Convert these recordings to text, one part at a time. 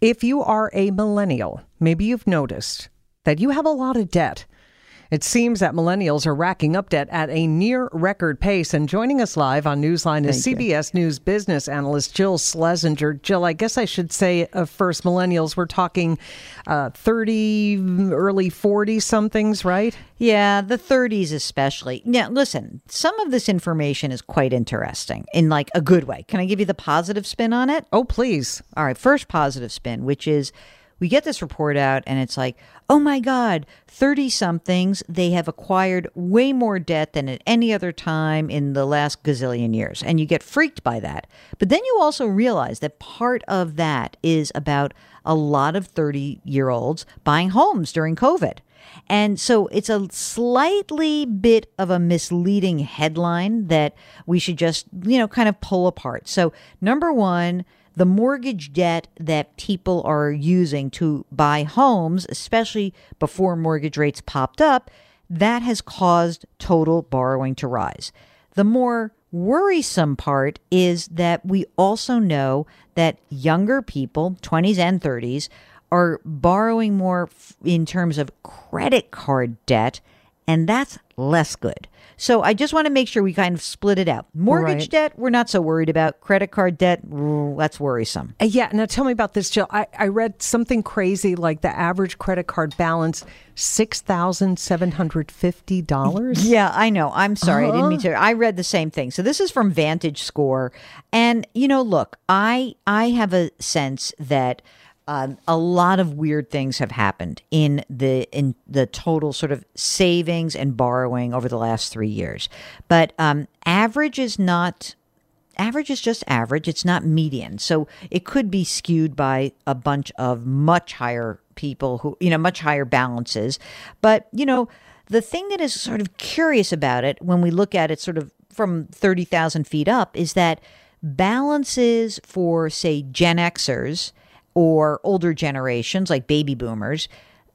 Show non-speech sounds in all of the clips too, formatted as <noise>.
If you are a millennial, maybe you've noticed that you have a lot of debt. It seems that millennials are racking up debt at a near record pace. And joining us live on Newsline is Thank CBS News business analyst Jill Schlesinger. Jill, I guess I should say uh, first millennials. We're talking uh, 30, early 40 somethings, right? Yeah, the 30s especially. Now, listen, some of this information is quite interesting in like a good way. Can I give you the positive spin on it? Oh, please. All right, first positive spin, which is we get this report out and it's like, oh my God, 30 somethings, they have acquired way more debt than at any other time in the last gazillion years. And you get freaked by that. But then you also realize that part of that is about a lot of 30 year olds buying homes during COVID. And so it's a slightly bit of a misleading headline that we should just, you know, kind of pull apart. So, number one, the mortgage debt that people are using to buy homes, especially before mortgage rates popped up, that has caused total borrowing to rise. The more worrisome part is that we also know that younger people, 20s and 30s, are borrowing more in terms of credit card debt, and that's less good. So I just want to make sure we kind of split it out. Mortgage Right. debt, we're not so worried about. Credit card debt, ooh, that's worrisome. Uh, Yeah, now tell me about this, Jill. I, I read something crazy like the average credit card balance six thousand seven hundred fifty dollars. Yeah, I know. I'm sorry. I didn't mean to. I read the same thing. So this is from Vantage Score, and you know, look, I I have a sense that. Um, a lot of weird things have happened in the in the total sort of savings and borrowing over the last three years, but um, average is not average is just average. It's not median. So it could be skewed by a bunch of much higher people who, you know, much higher balances. But, you know, the thing that is sort of curious about it when we look at it sort of from 30,000 feet up is that balances for, say, Gen Xers or older generations like baby boomers,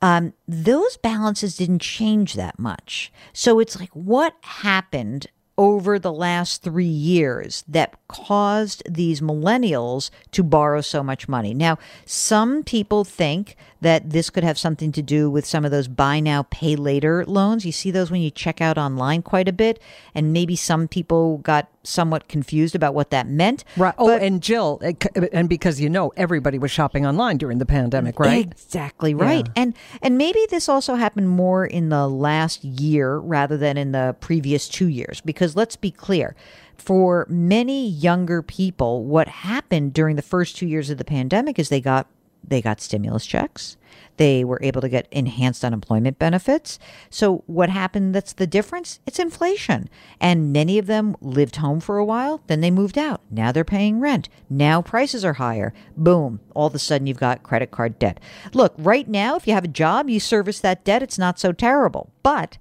um, those balances didn't change that much. So it's like, what happened over the last three years that caused these millennials to borrow so much money. Now, some people think that this could have something to do with some of those buy now, pay later loans. You see those when you check out online quite a bit. And maybe some people got somewhat confused about what that meant. Right. Oh, But- and Jill, uh, and because you know everybody was shopping online during the pandemic, right? Exactly right. And and maybe this also happened more in the last year rather than in the previous 2 years because let's be clear. For many younger people, what happened during the first 2 years of the pandemic is they got they got stimulus checks. They were able to get enhanced unemployment benefits. So, what happened that's the difference? It's inflation. And many of them lived home for a while, then they moved out. Now they're paying rent. Now prices are higher. Boom. All of a sudden, you've got credit card debt. Look, right now, if you have a job, you service that debt, it's not so terrible. But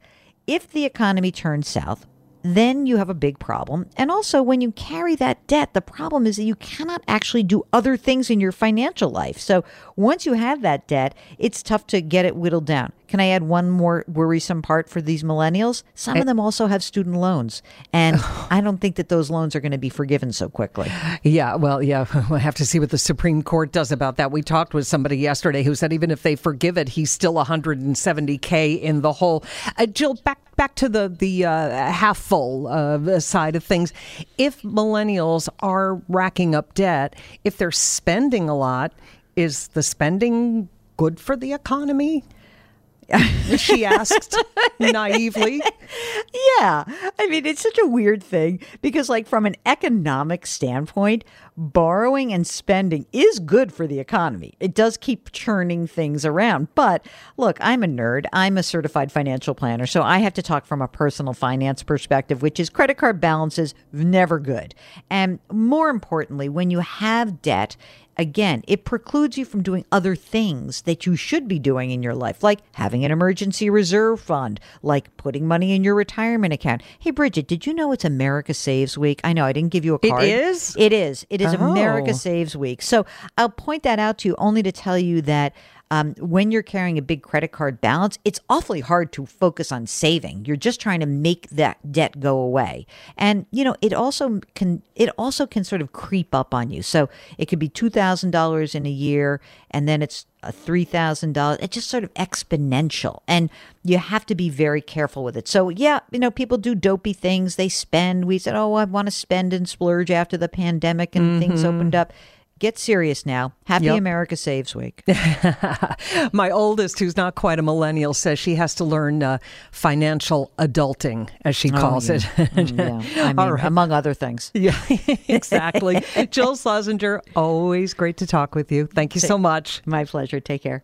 if the economy turns south, then you have a big problem. And also, when you carry that debt, the problem is that you cannot actually do other things in your financial life. So, once you have that debt, it's tough to get it whittled down. Can I add one more worrisome part for these millennials? Some of them also have student loans. And <laughs> I don't think that those loans are going to be forgiven so quickly. Yeah, well, yeah, <laughs> we'll have to see what the Supreme Court does about that. We talked with somebody yesterday who said even if they forgive it, he's still 170k in the hole. Uh, Jill, back back to the the uh, half full uh, side of things. If millennials are racking up debt, if they're spending a lot, is the spending good for the economy? <laughs> she asked naively. <laughs> Yeah. I mean, it's such a weird thing because, like, from an economic standpoint, borrowing and spending is good for the economy. It does keep churning things around. But look, I'm a nerd. I'm a certified financial planner, so I have to talk from a personal finance perspective, which is credit card balances never good. And more importantly, when you have debt, again, it precludes you from doing other things that you should be doing in your life, like having an emergency reserve fund, like putting money in your retirement account. Hey, Bridget, did you know it's America Saves Week? I know I didn't give you a card. It is? It is. It is Oh. America Saves Week. So I'll point that out to you only to tell you that. Um, when you're carrying a big credit card balance, it's awfully hard to focus on saving. You're just trying to make that debt go away, and you know it also can it also can sort of creep up on you. So it could be two thousand dollars in a year, and then it's a three thousand dollars. It's just sort of exponential, and you have to be very careful with it. So yeah, you know people do dopey things. They spend. We said, oh, I want to spend and splurge after the pandemic and things opened up. Get serious now. Happy Yep. America Saves Week. <laughs> My oldest, who's not quite a millennial, says she has to learn uh, financial adulting, as she calls yeah. it. Mm, yeah. <laughs> I mean, right. among other things. <laughs> Yeah, exactly. Jill Schlesinger, always great to talk with you. Thank you so much. My pleasure. Take care.